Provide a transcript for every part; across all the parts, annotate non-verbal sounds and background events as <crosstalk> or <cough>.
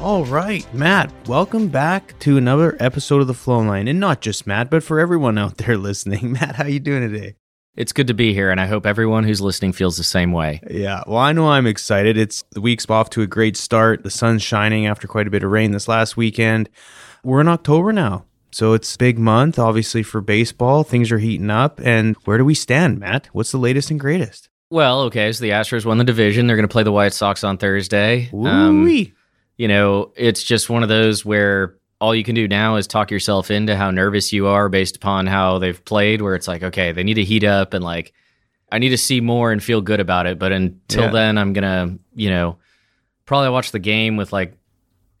All right, Matt, welcome back to another episode of The Flow Line. And not just Matt, but for everyone out there <laughs> listening. Matt, how you doing today? It's good to be here, and I hope everyone who's listening feels the same way. Yeah, well, I know I'm excited. It's the week's off to a great start. The sun's shining after quite a bit of rain this last weekend. We're in October now. So it's a big month, obviously, for baseball. Things are heating up. And where do we stand, Matt? What's the latest and greatest? Well, okay, so the Astros won the division. They're going to play the White Sox on Thursday. Um, you know, it's just one of those where all you can do now is talk yourself into how nervous you are based upon how they've played, where it's like, okay, they need to heat up and like, I need to see more and feel good about it. But until Yeah. then, I'm going to, you know, probably watch the game with like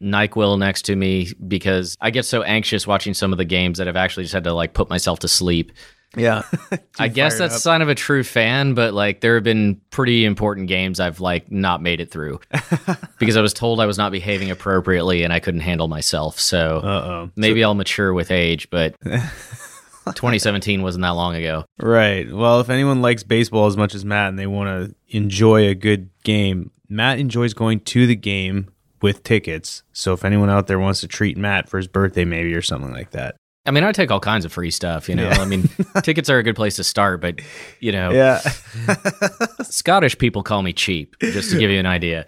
NyQuil next to me because I get so anxious watching some of the games that I've actually just had to like put myself to sleep. Yeah. <laughs> I guess that's a sign of a true fan, but like there have been pretty important games I've like not made it through <laughs> because I was told I was not behaving appropriately and I couldn't handle myself. So Uh oh. maybe I'll mature with age, but <laughs> 2017 wasn't that long ago. Right. Well, if anyone likes baseball as much as Matt and they want to enjoy a good game, Matt enjoys going to the game with tickets. So if anyone out there wants to treat Matt for his birthday, maybe or something like that. I mean, I take all kinds of free stuff, you know. Yeah. I mean, <laughs> tickets are a good place to start, but you know, Yeah. <laughs> Scottish people call me cheap, just to give you an idea.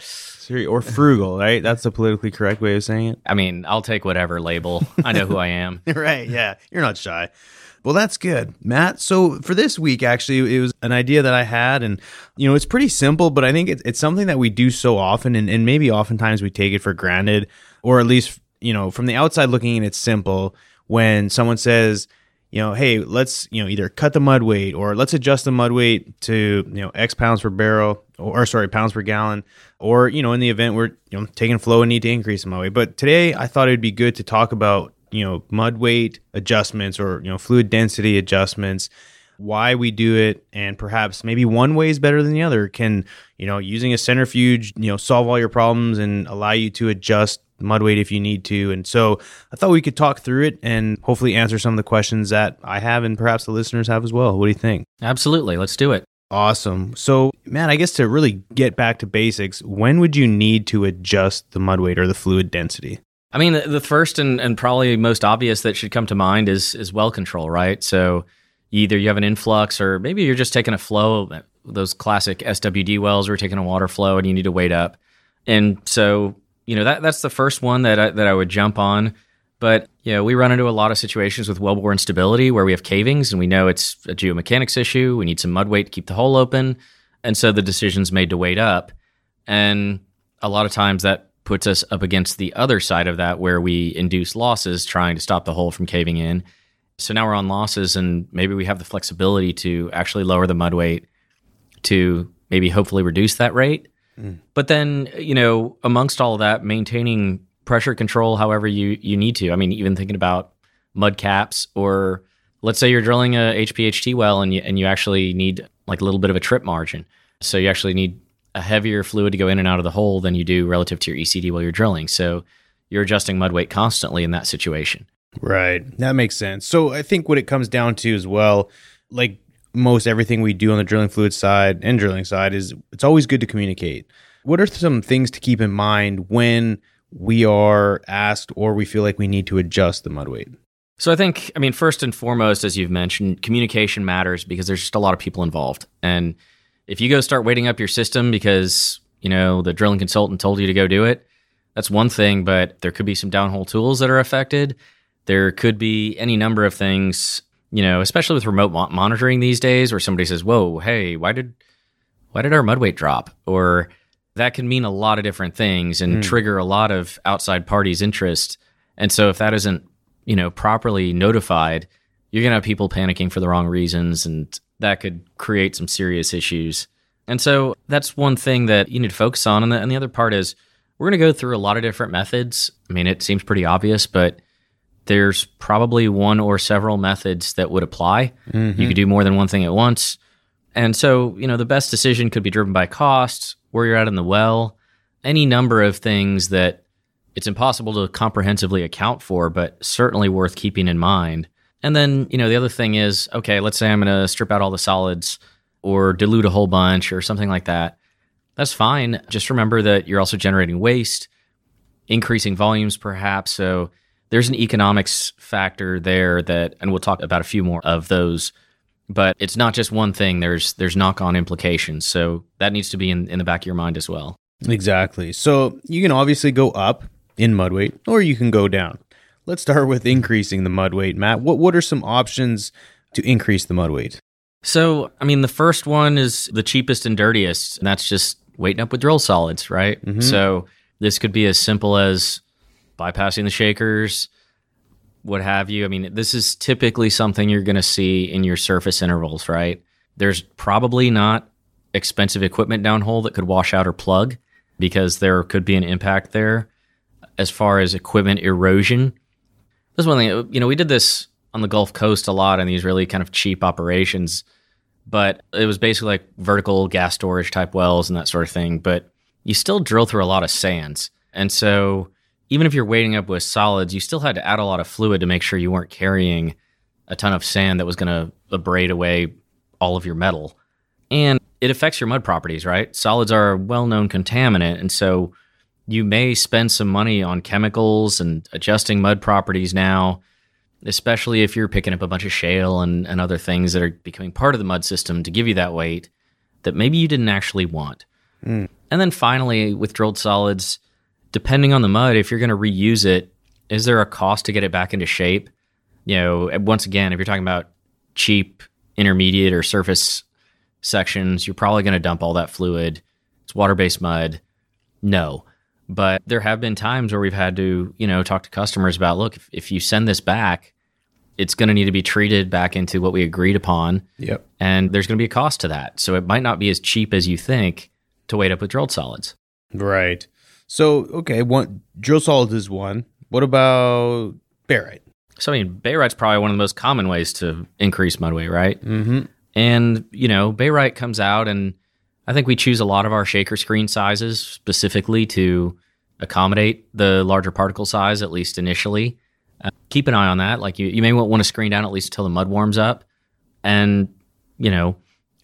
or frugal, right? That's the politically correct way of saying it. I mean, I'll take whatever label. I know who I am. <laughs> right. Yeah. You're not shy. Well, that's good, Matt. So for this week, actually, it was an idea that I had, and you know, it's pretty simple, but I think it's, it's something that we do so often, and, and maybe oftentimes we take it for granted, or at least you know, from the outside looking in, it's simple. When someone says, you know, hey, let's you know either cut the mud weight or let's adjust the mud weight to you know X pounds per barrel, or, or sorry, pounds per gallon, or you know, in the event we're you know taking flow and need to increase the mud weight. But today, I thought it'd be good to talk about you know mud weight adjustments or you know fluid density adjustments why we do it and perhaps maybe one way is better than the other can you know using a centrifuge you know solve all your problems and allow you to adjust mud weight if you need to and so i thought we could talk through it and hopefully answer some of the questions that i have and perhaps the listeners have as well what do you think Absolutely, let's do it. awesome so man i guess to really get back to basics when would you need to adjust the mud weight or the fluid density I mean, the, first and, and probably most obvious that should come to mind is is well control, right? So either you have an influx or maybe you're just taking a flow, those classic SWD wells, or taking a water flow and you need to weight up. And so, you know, that that's the first one that I, that I would jump on. But you know, we run into a lot of situations with wellbore instability where we have cavings and we know it's a geomechanics issue. We need some mud weight to keep the hole open, and so the decision's made to weight up. And a lot of times that puts us up against the other side of that where we induce losses trying to stop the hole from caving in. So now we're on losses and maybe we have the flexibility to actually lower the mud weight to maybe hopefully reduce that rate. But then, you know, amongst all of that, maintaining pressure control however you you need to. I mean, even thinking about mud caps or let's say you're drilling a HPHT well and you and you actually need like a little bit of a trip margin. So you actually need a heavier fluid to go in and out of the hole than you do relative to your ECD while you're drilling. So you're adjusting mud weight constantly in that situation. Right. That makes sense. So I think what it comes down to as well, like most everything we do on the drilling fluid side and drilling side, is it's always good to communicate. What are some things to keep in mind when we are asked or we feel like we need to adjust the mud weight? So I think, I mean, first and foremost, as you've mentioned, communication matters because there's just a lot of people involved. And if you go start weighting up your system because, you know, the drilling consultant told you to go do it, that's one thing, but there could be some downhole tools that are affected. There could be any number of things, you know, especially with remote mo- monitoring these days where somebody says, "Whoa, hey, why did why did our mud weight drop?" or that can mean a lot of different things and hmm. trigger a lot of outside parties' interest. And so if that isn't, you know, properly notified, you're going to have people panicking for the wrong reasons and that could create some serious issues. And so that's one thing that you need to focus on. And the, and the other part is we're going to go through a lot of different methods. I mean, it seems pretty obvious, but there's probably one or several methods that would apply. You mm-hmm. could do more than one thing at once. And so, you know, the best decision could be driven by cost, where you're at in the well, any number of things that it's impossible to comprehensively account for, but certainly worth keeping in mind. And then, you know, the other thing is okay, let's say I'm going to strip out all the solids or dilute a whole bunch or something like that. That's fine. Just remember that you're also generating waste, increasing volumes perhaps. So there's an economics factor there that, and we'll talk about a few more of those. But it's not just one thing. There's there's knock on implications. So that needs to be in, in the back of your mind as well. Exactly. So you can obviously go up in mud weight or you can go down. Let's start with increasing the mud weight, Matt. What what are some options to increase the mud weight? So, I mean, the first one is the cheapest and dirtiest, and that's just weighting up with drill solids, right? Mm-hmm. So, this could be as simple as bypassing the shakers, what have you. I mean, this is typically something you're going to see in your surface intervals, right? There's probably not expensive equipment downhole that could wash out or plug because there could be an impact there. As far as equipment erosion, that's one thing. You know, we did this on the Gulf Coast a lot in these really kind of cheap operations, but it was basically like vertical gas storage type wells and that sort of thing. But you still drill through a lot of sands. And so even if you're weighting up with solids, you still had to add a lot of fluid to make sure you weren't carrying a ton of sand that was going to abrade away all of your metal. And it affects your mud properties, right? Solids are a well known contaminant. And so you may spend some money on chemicals and adjusting mud properties now, especially if you're picking up a bunch of shale and, and other things that are becoming part of the mud system to give you that weight that maybe you didn't actually want. Hmm. And then finally, with drilled solids, depending on the mud, if you're going to reuse it, is there a cost to get it back into shape? You know, once again, if you're talking about cheap, intermediate, or surface sections, you're probably going to dump all that fluid. It's water based mud. No. But there have been times where we've had to, you know, talk to customers about look, if, if you send this back, it's going to need to be treated back into what we agreed upon. Yep. And there's going to be a cost to that. So it might not be as cheap as you think to weight up with drilled solids. Right. So okay, one drill solids is one. What about barite? So I mean, barite's probably one of the most common ways to increase mud weight, right? Mm-hmm. And you know, barite comes out, and I think we choose a lot of our shaker screen sizes specifically to accommodate the larger particle size, at least initially. Uh, keep an eye on that. Like you, you may want to screen down at least until the mud warms up, and you know.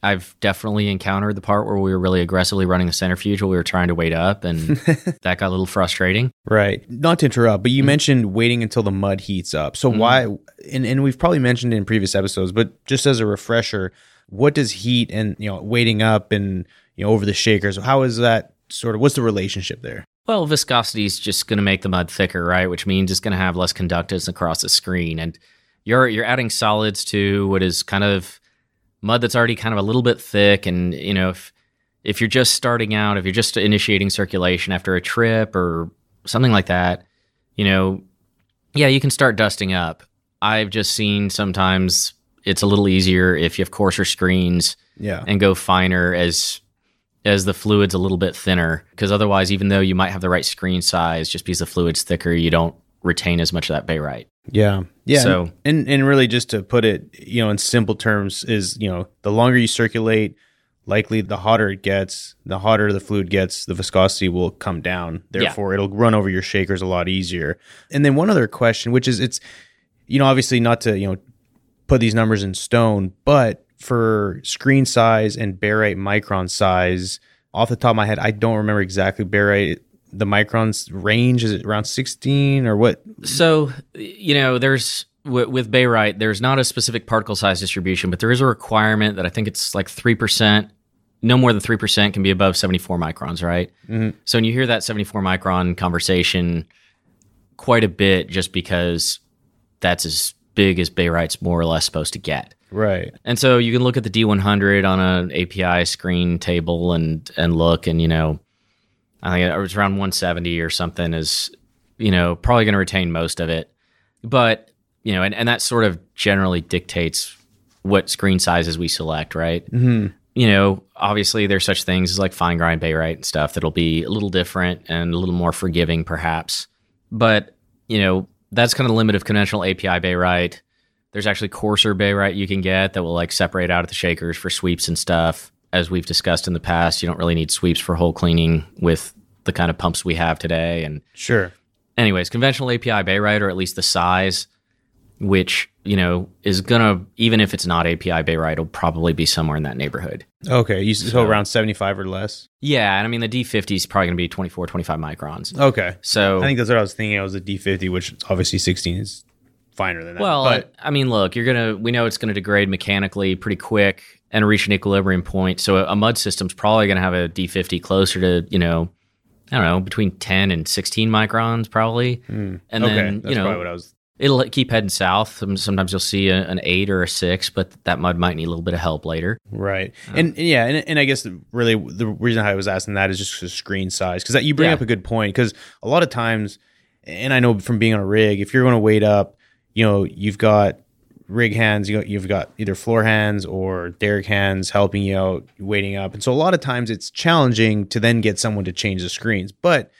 I've definitely encountered the part where we were really aggressively running the centrifuge while we were trying to weight up, and <laughs> that got a little frustrating. Right. Not to interrupt, but you mm-hmm. mentioned waiting until the mud heats up. So mm-hmm. why? And and we've probably mentioned in previous episodes, but just as a refresher, what does heat and you know weighting up and you know over the shakers? How is that sort of? What's the relationship there? Well, viscosity is just going to make the mud thicker, right? Which means it's going to have less conductance across the screen, and you're you're adding solids to what is kind of mud that's already kind of a little bit thick, and you know if if you're just starting out, if you're just initiating circulation after a trip or something like that, you know, yeah, you can start dusting up. I've just seen sometimes it's a little easier if you have coarser screens Yeah. and go finer as as the fluid's a little bit thinner because otherwise even though you might have the right screen size just because the fluid's thicker you don't retain as much of that barite Yeah. Yeah. So- and and really just to put it, you know, in simple terms is, you know, the longer you circulate, likely the hotter it gets, the hotter the fluid gets, the viscosity will come down. Therefore, it'll run over your shakers a lot easier. And then one other question, which is it's you know, obviously not to, you know, put these numbers in stone, but for screen size and barite micron size, off the top of my head, I don't remember exactly barite the microns range is it around 16 or what So, you know, there's with, with barite, there's not a specific particle size distribution, but there is a requirement that I think it's like 3%, no more than 3% can be above 74 microns, right? Mhm. So when you hear that 74 micron conversation quite a bit just because that's as big as barite's more or less supposed to get. right And so you can look at the D100 on an API screen table and and look, and you know, I think it was around 170 or something is, you know, probably going to retain most of it. But you know, and, and that sort of generally dictates what screen sizes we select, right? hmm You know, obviously there's such things as like fine grind barite and stuff that'll be a little different and a little more forgiving, perhaps. But you know, that's kind of the limit of conventional API barite. There's actually coarser barite you can get that will like separate out at the shakers for sweeps and stuff. As we've discussed in the past, you don't really need sweeps for hole cleaning with the kind of pumps we have today. And Sure. anyways, conventional API barite, or at least the size, which you know is gonna even if it's not API barite, will probably be somewhere in that neighborhood. Okay. You, so, So- around 75 or less. Yeah, and I mean the D50 is probably gonna be 24, 25 microns. Okay. So I think that's what I was thinking. I was a D50, which obviously 16 is finer than that. Well, but I mean, look, you're gonna. We know it's gonna degrade mechanically pretty quick and reach an equilibrium point. So a, a mud system's probably gonna have a D50 closer to you know, I don't know, between 10 and 16 microns probably. And Hmm. okay, then that's you know, what I was. it'll keep heading south. Sometimes you'll see a, an eight or a six, but that mud might need a little bit of help later. Right. And, and yeah, and, and I guess really the reason I was asking that is just the screen size because that you bring Yeah. up a good point because a lot of times, and I know from being on a rig, if you're going to weight up, you know, you've got rig hands, you you've got either floor hands or derrick hands helping you out, weighting up, and so a lot of times it's challenging to then get someone to change the screens, but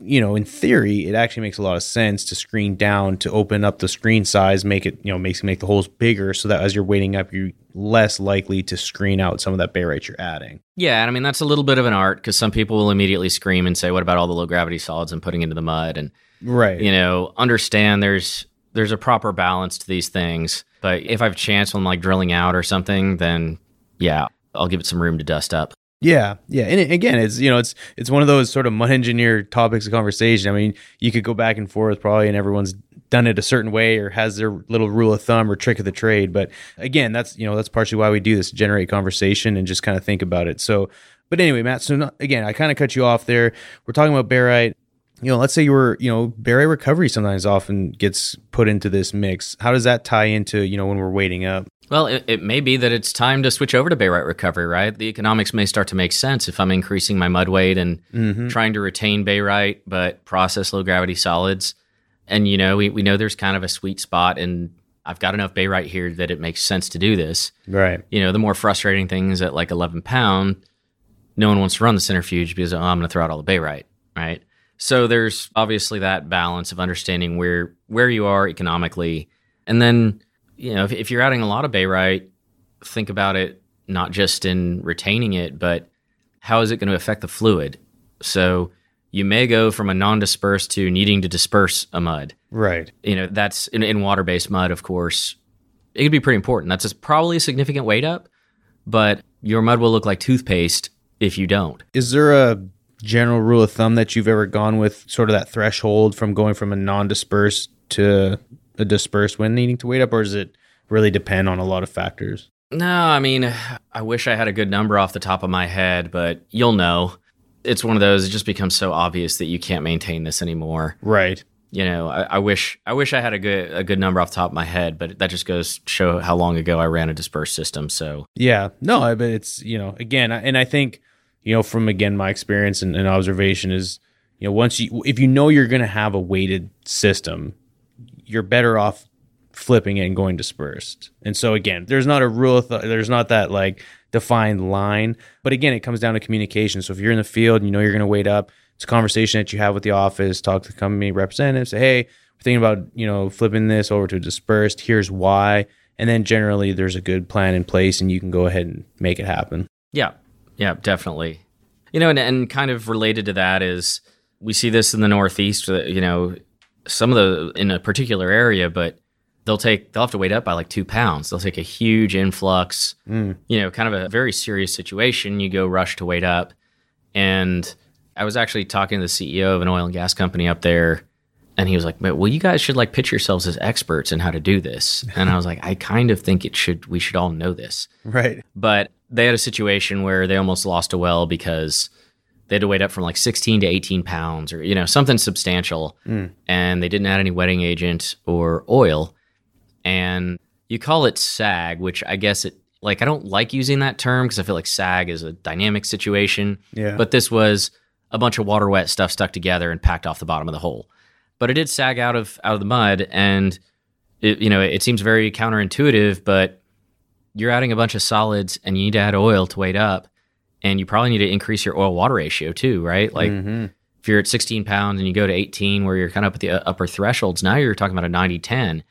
you know, in theory, it actually makes a lot of sense to screen down to open up the screen size, make it, you know, makes make the holes bigger so that as you're weighting up, you're less likely to screen out some of that barite you're adding. Yeah, and I mean that's a little bit of an art because some people will immediately scream and say, "What about all the low gravity solids I'm putting into the mud?" And Right. you know, understand there's there's a proper balance to these things. But if I have a chance when I'm like drilling out or something, then yeah, I'll give it some room to dust up. Yeah, yeah, and again, it's you know, it's it's one of those sort of mud engineer topics of conversation. I mean, you could go back and forth probably, and everyone's done it a certain way or has their little rule of thumb or trick of the trade. But again, that's you know that's partially why we do this, generate conversation and just kind of think about it. So, but anyway, Matt. So not, again, I kind of cut you off there. We're talking about barite. You know, let's say you were, you know, barite recovery sometimes often gets put into this mix. How does that tie into, you know, when we're weighting up? Well, it, it may be that it's time to switch over to barite recovery, right? The economics may start to make sense if I'm increasing my mud weight and mm-hmm. trying to retain barite but process low gravity solids. And you know, we, we know there's kind of a sweet spot and I've got enough barite here that it makes sense to do this. Right. you know, the more frustrating thing is at like 11 pound, no one wants to run the centrifuge because oh, I'm going to throw out all the barite, right? So there's obviously that balance of understanding where where you are economically, and then you know if, if you're adding a lot of barite, think about it not just in retaining it, but how is it going to affect the fluid? So you may go from a non-dispersed to needing to disperse a mud. Right. you know that's in, in water-based mud of course. It could be pretty important. That's a, probably a significant weight up but your mud will look like toothpaste if you don't. Is there a general rule of thumb that you've ever gone with, sort of that threshold from going from a non-dispersed to a dispersed when needing to weight up, or does it really depend on a lot of factors? no i mean i wish i had a good number off the top of my head but you'll know it's one of those it just becomes so obvious that you can't maintain this anymore Right. you know I, I wish i wish i had a good a good number off the top of my head but that just goes show how long ago i ran a dispersed system so Yeah. No, but it's you know again, and I think you know from again my experience and, and observation is you know once you if you know you're going to have a weighted system, you're better off flipping it and going dispersed. And so again, there's not a rule. Th- there's not that like defined line. But again, it comes down to communication. So if you're in the field, and you know you're going to weight up. It's a conversation that you have with the office. Talk to the company representative. Say, hey, we're thinking about you know flipping this over to dispersed. Here's why. And then generally there's a good plan in place, and you can go ahead and make it happen. Yeah, yeah, definitely. You know, and, and kind of related to that is we see this in the Northeast. uh, You know, some of the in a particular area, but they'll take they'll have to weight up by like two pounds. They'll take a huge influx. You know, kind of a very serious situation. You go rush to weight up, and I was actually talking to the CEO of an oil and gas company up there. And he was like, "Well, you guys should like pitch yourselves as experts in how to do this." And I was like, "I kind of think it should. We should all know this." Right. but they had a situation where they almost lost a well because they had to weight up from like 16 to 18 pounds or you know something substantial hmm. and they didn't add any wetting agent or oil and you call it sag which i guess it like i don't like using that term because i feel like sag is a dynamic situation Yeah. but this was a bunch of water wet stuff stuck together and packed off the bottom of the hole but it did sag out of out of the mud and it, you know it seems very counterintuitive but you're adding a bunch of solids and you need to add oil to weight up and you probably need to increase your oil water ratio too right like Mhm. if you're at 16 pounds and you go to 18 where you're kind of up at the uh, upper thresholds, now you're talking about a 90 10.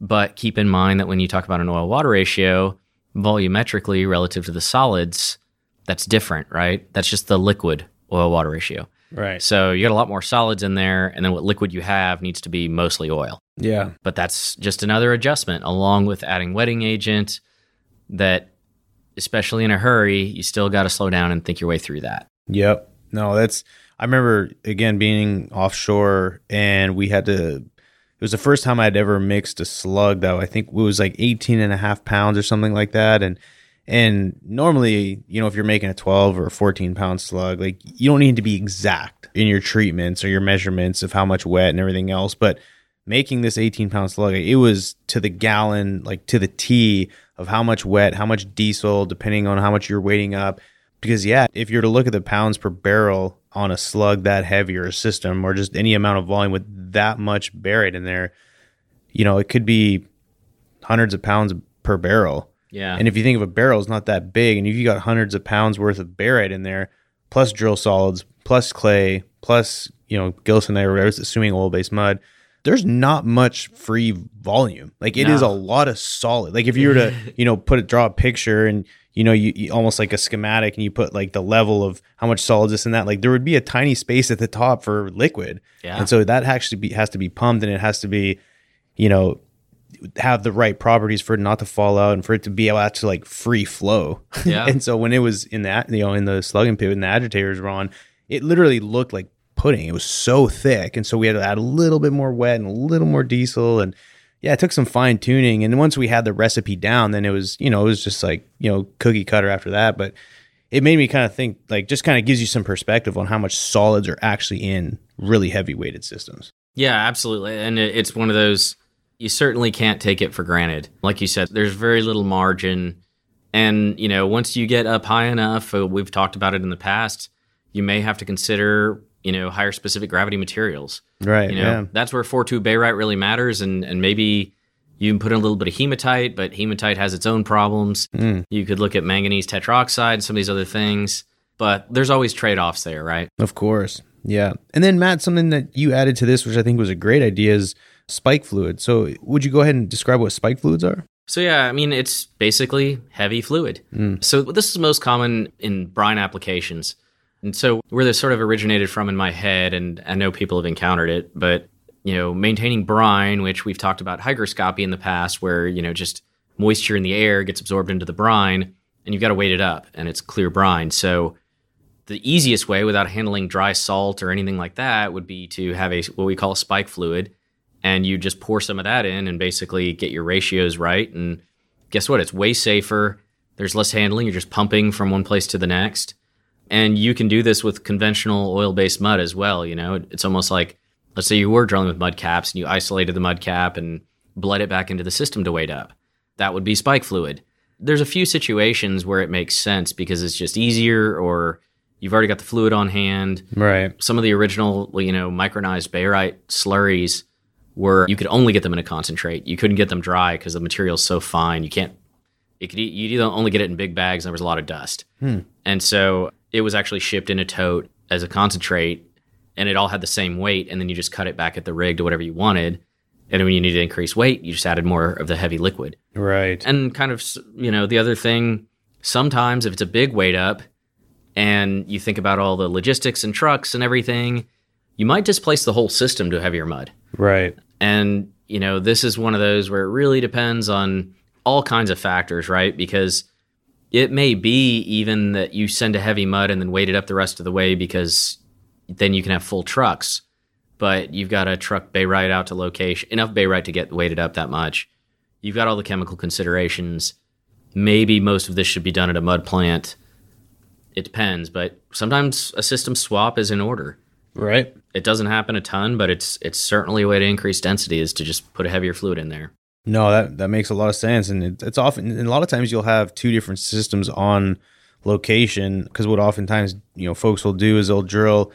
But keep in mind that when you talk about an oil water ratio, volumetrically relative to the solids, that's different, right? That's just the liquid oil water ratio. Right. So you got a lot more solids in there, and then what liquid you have needs to be mostly oil. Yeah. But that's just another adjustment, along with adding wetting agent. That, especially in a hurry, you still got to slow down and think your way through that. Yep. No, that's. I remember again being offshore, and we had to. It was the first time I'd ever mixed a slug, though. I think it was like 18 and a half pounds or something like that, and and normally, you know, if you're making a 12 or a 14 pound slug, like you don't need to be exact in your treatments or your measurements of how much wet and everything else. But making this 18 pound slug, it was to the gallon, like to the T of how much wet, how much diesel, depending on how much you're weighting up. Because, yeah, if you're to look at the pounds per barrel on a slug that heavy or a system or just any amount of volume with that much buried in there, you know, it could be hundreds of pounds per barrel Yeah. and if you think of a barrel, it's not that big. And if you got hundreds of pounds worth of barite in there, plus drill solids, plus clay, plus, you know, gilsonite or whatever, assuming oil based mud, there's not much free volume. Like it is No. a lot of solid. Like if you were to, <laughs> you know, put it, draw a picture and, you know, you, you almost like a schematic and you put like the level of how much solids this and that, like there would be a tiny space at the top for liquid. Yeah. And so that actually be, has to be pumped and it has to be, you know, have the right properties for it not to fall out and for it to be able to like free flow. <laughs> Yeah. and so when it was in that, you know, in the slugging pit and the agitators were on, it literally looked like pudding. It was so thick. And so we had to add a little bit more wet and a little more diesel. And yeah, it took some fine tuning. And once we had the recipe down, then it was, you know, it was just like, you know, cookie cutter after that. But it made me kind of think like just kind of gives you some perspective on how much solids are actually in really heavy weighted systems. Yeah, absolutely. And it's one of those, you certainly can't take it for granted. Like you said, there's very little margin. And, you know, once you get up high enough, uh, we've talked about it in the past, you may have to consider, you know, higher specific gravity materials. Right. You know, yeah. that's where 4-2 barite really matters. And, and maybe you can put in a little bit of hematite, but hematite has its own problems. Mm. You could look at manganese tetroxide, some of these other things. But there's always trade offs there, right? Of course. Yeah. And then Matt, something that you added to this, which I think was a great idea, is spike fluid. So would you go ahead and describe what spike fluids are? So yeah, I mean it's basically heavy fluid. Hmm. So this is most common in brine applications. And so where this sort of originated from in my head, and I know people have encountered it, but you know, maintaining brine, which we've talked about hygroscopy in the past, where you know just moisture in the air gets absorbed into the brine, and you've got to weight it up, and it's clear brine. So the easiest way, without handling dry salt or anything like that, would be to have a what we call a spike fluid, and you just pour some of that in and basically get your ratios right. And guess what? It's way safer. There's less handling. You're just pumping from one place to the next. And you can do this with conventional oil based mud as well. You know, it's almost like, let's say you were drilling with mud caps and you isolated the mud cap and bled it back into the system to weight up. That would be spike fluid. There's a few situations where it makes sense because it's just easier or you've already got the fluid on hand Right. some of the original, you know, micronized barite slurries were you could only get them in a concentrate. You couldn't get them dry because the material's so fine. You can't. It could either only get it in big bags. and There was a lot of dust, hmm. and so it was actually shipped in a tote as a concentrate, and it all had the same weight. And then you just cut it back at the rig to whatever you wanted. And when you needed to increase weight, you just added more of the heavy liquid. Right. And kind of, you know, the other thing, sometimes if it's a big weight up and you think about all the logistics and trucks and everything, you might displace the whole system to heavier mud. right. And, you know, this is one of those where it really depends on all kinds of factors, right? Because it may be even that you send a heavy mud and then weight it up the rest of the way because then you can have full trucks. But you've got to truck barite out to location, enough bay barite to get weighted up that much. You've got all the chemical considerations. Maybe most of this should be done at a mud plant. It depends, but sometimes a system swap is in order Right. it doesn't happen a ton, but it's it's certainly a way to increase density is to just put a heavier fluid in there. No, that that makes a lot of sense, and it, it's often and a lot of times you'll have two different systems on location because what oftentimes you know folks will do is they'll drill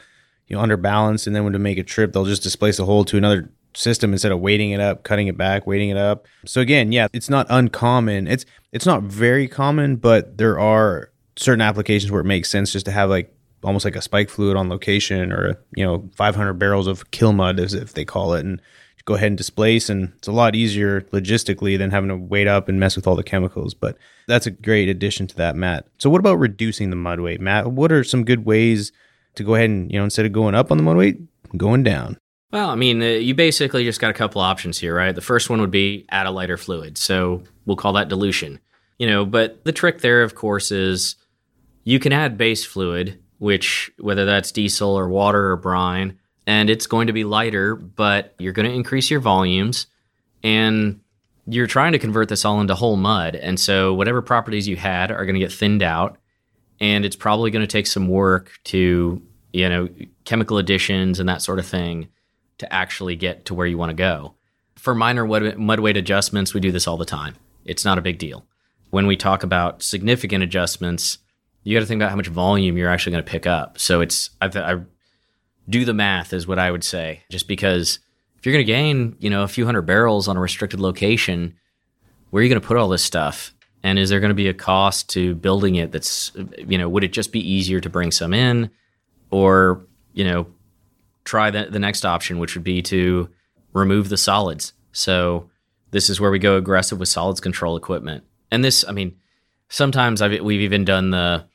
you know under balance, and then when to make a trip, they'll just displace a hole to another system instead of weighting it up, cutting it back, weighting it up. So again, yeah, it's not uncommon. It's it's not very common, but there are certain applications where it makes sense just to have like almost like a spike fluid on location or you know 500 barrels of kill mud as if they call it and go ahead and displace and it's a lot easier logistically than having to weight up and mess with all the chemicals but that's a great addition to that matt so what about reducing the mud weight matt what are some good ways to go ahead and you know instead of going up on the mud weight going down well, I mean, uh, you basically just got a couple options here, right? The first one would be add a lighter fluid. So we'll call that dilution. You know, but the trick there, of course, is you can add base fluid, which whether that's diesel or water or brine, and it's going to be lighter, but you're going to increase your volumes and you're trying to convert this all into whole mud. And so whatever properties you had are going to get thinned out and it's probably going to take some work to, you know, chemical additions and that sort of thing to actually get to where you want to go. For minor mud weight adjustments, we do this all the time. It's not a big deal. When we talk about significant adjustments, you got to think about how much volume you're actually going to pick up. So it's I, I do the math is what I would say. Just because if you're going to gain, you know, a few hundred barrels on a restricted location, where are you going to put all this stuff? And is there going to be a cost to building it? That's you know, would it just be easier to bring some in, or you know, try the, the next option, which would be to remove the solids. So this is where we go aggressive with solids control equipment. And this, I mean, sometimes I've, we've even done the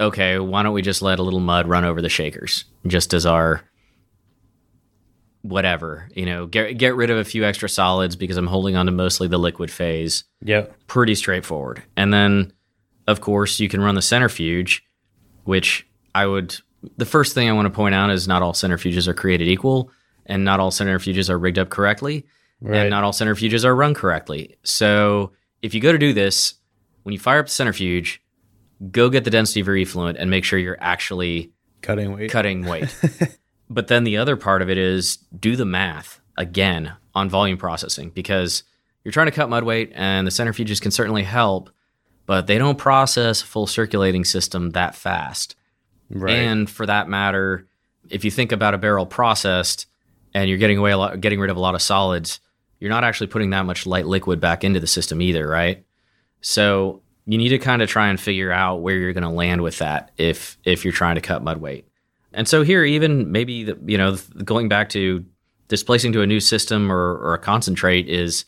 okay, why don't we just let a little mud run over the shakers just as our whatever, you know, get get rid of a few extra solids because I'm holding on to mostly the liquid phase. Yeah. Pretty straightforward. And then of course, you can run the centrifuge, which I would the first thing I want to point out is not all centrifuges are created equal, and not all centrifuges are rigged up correctly, right. and not all centrifuges are run correctly. So if you go to do this, when you fire up the centrifuge, go get the density of your effluent and make sure you're actually cutting weight. Cutting <laughs> weight. but then the other part of it is do the math again on volume processing because you're trying to cut mud weight, and the centrifuges can certainly help, but they don't process a full circulating system that fast. Right. And for that matter, if you think about a barrel processed and you're getting away a lot, getting rid of a lot of solids, you're not actually putting that much light liquid back into the system either, right? So you need to kind of try and figure out where you're going to land with that if if you're trying to cut mud weight. And so here, even maybe the, you know going back to displacing to a new system or, or a concentrate is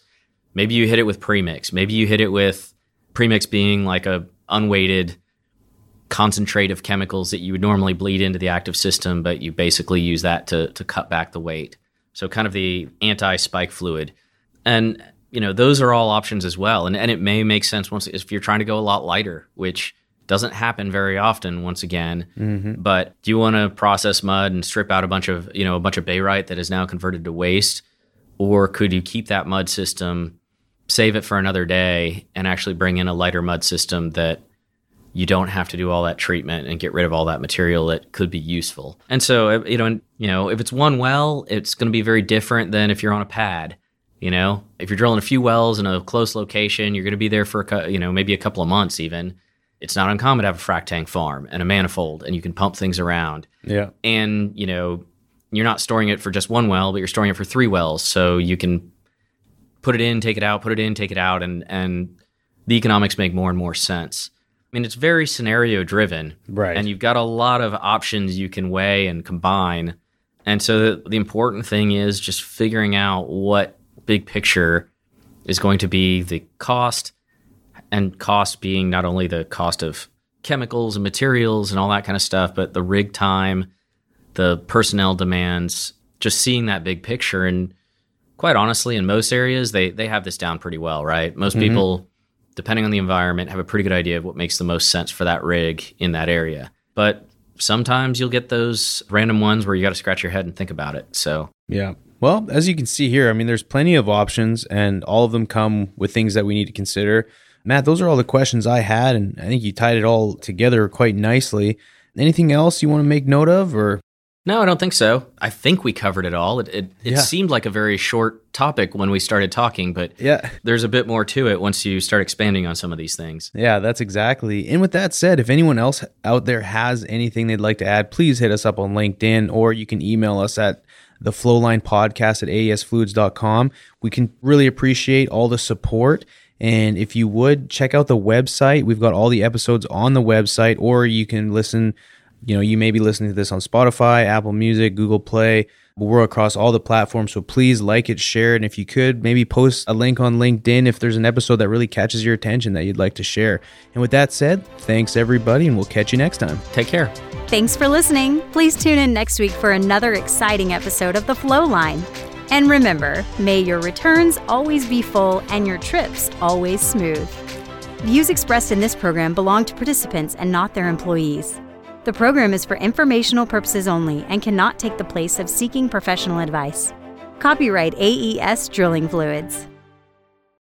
maybe you hit it with premix. Maybe you hit it with premix being like a unweighted concentrate of chemicals that you would normally bleed into the active system, but you basically use that to, to cut back the weight. So kind of the anti-spike fluid. And you know, those are all options as well. And and it may make sense once if you're trying to go a lot lighter, which doesn't happen very often once again. Mm-hmm. But do you want to process mud and strip out a bunch of, you know, a bunch of barite that is now converted to waste? Or could you keep that mud system, save it for another day, and actually bring in a lighter mud system that you don't have to do all that treatment and get rid of all that material that could be useful. And so, you know, you know, if it's one well, it's going to be very different than if you're on a pad. You know, if you're drilling a few wells in a close location, you're going to be there for a, you know maybe a couple of months even. It's not uncommon to have a frac tank farm and a manifold, and you can pump things around. Yeah, and you know, you're not storing it for just one well, but you're storing it for three wells, so you can put it in, take it out, put it in, take it out, and and the economics make more and more sense. I mean, it's very scenario driven. Right. And you've got a lot of options you can weigh and combine. And so the, the important thing is just figuring out what big picture is going to be the cost, and cost being not only the cost of chemicals and materials and all that kind of stuff, but the rig time, the personnel demands, just seeing that big picture. And quite honestly, in most areas, they, they have this down pretty well, right? Most mm-hmm. people depending on the environment, have a pretty good idea of what makes the most sense for that rig in that area. But sometimes you'll get those random ones where you got to scratch your head and think about it. So, yeah. Well, as you can see here, I mean, there's plenty of options, and all of them come with things that we need to consider. Matt, those are all the questions I had, and I think you tied it all together quite nicely. Anything else you want to make note of, or no, I don't think so. I think we covered it all. It it, it yeah. seemed like a very short topic when we started talking, but yeah, there's a bit more to it once you start expanding on some of these things. Yeah, that's exactly. And with that said, if anyone else out there has anything they'd like to add, please hit us up on LinkedIn or you can email us at the flowline podcast at aesfluids.com. We can really appreciate all the support. And if you would check out the website, we've got all the episodes on the website, or you can listen You know, you may be listening to this on Spotify, Apple Music, Google Play. We're across all the platforms, so please like it, share it, and if you could, maybe post a link on LinkedIn if there's an episode that really catches your attention that you'd like to share. And with that said, thanks everybody, and we'll catch you next time. Take care. Thanks for listening. Please tune in next week for another exciting episode of The Flow Line. And remember, may your returns always be full and your trips always smooth. Views expressed in this program belong to participants and not their employees. The program is for informational purposes only and cannot take the place of seeking professional advice. Copyright AES Drilling Fluids.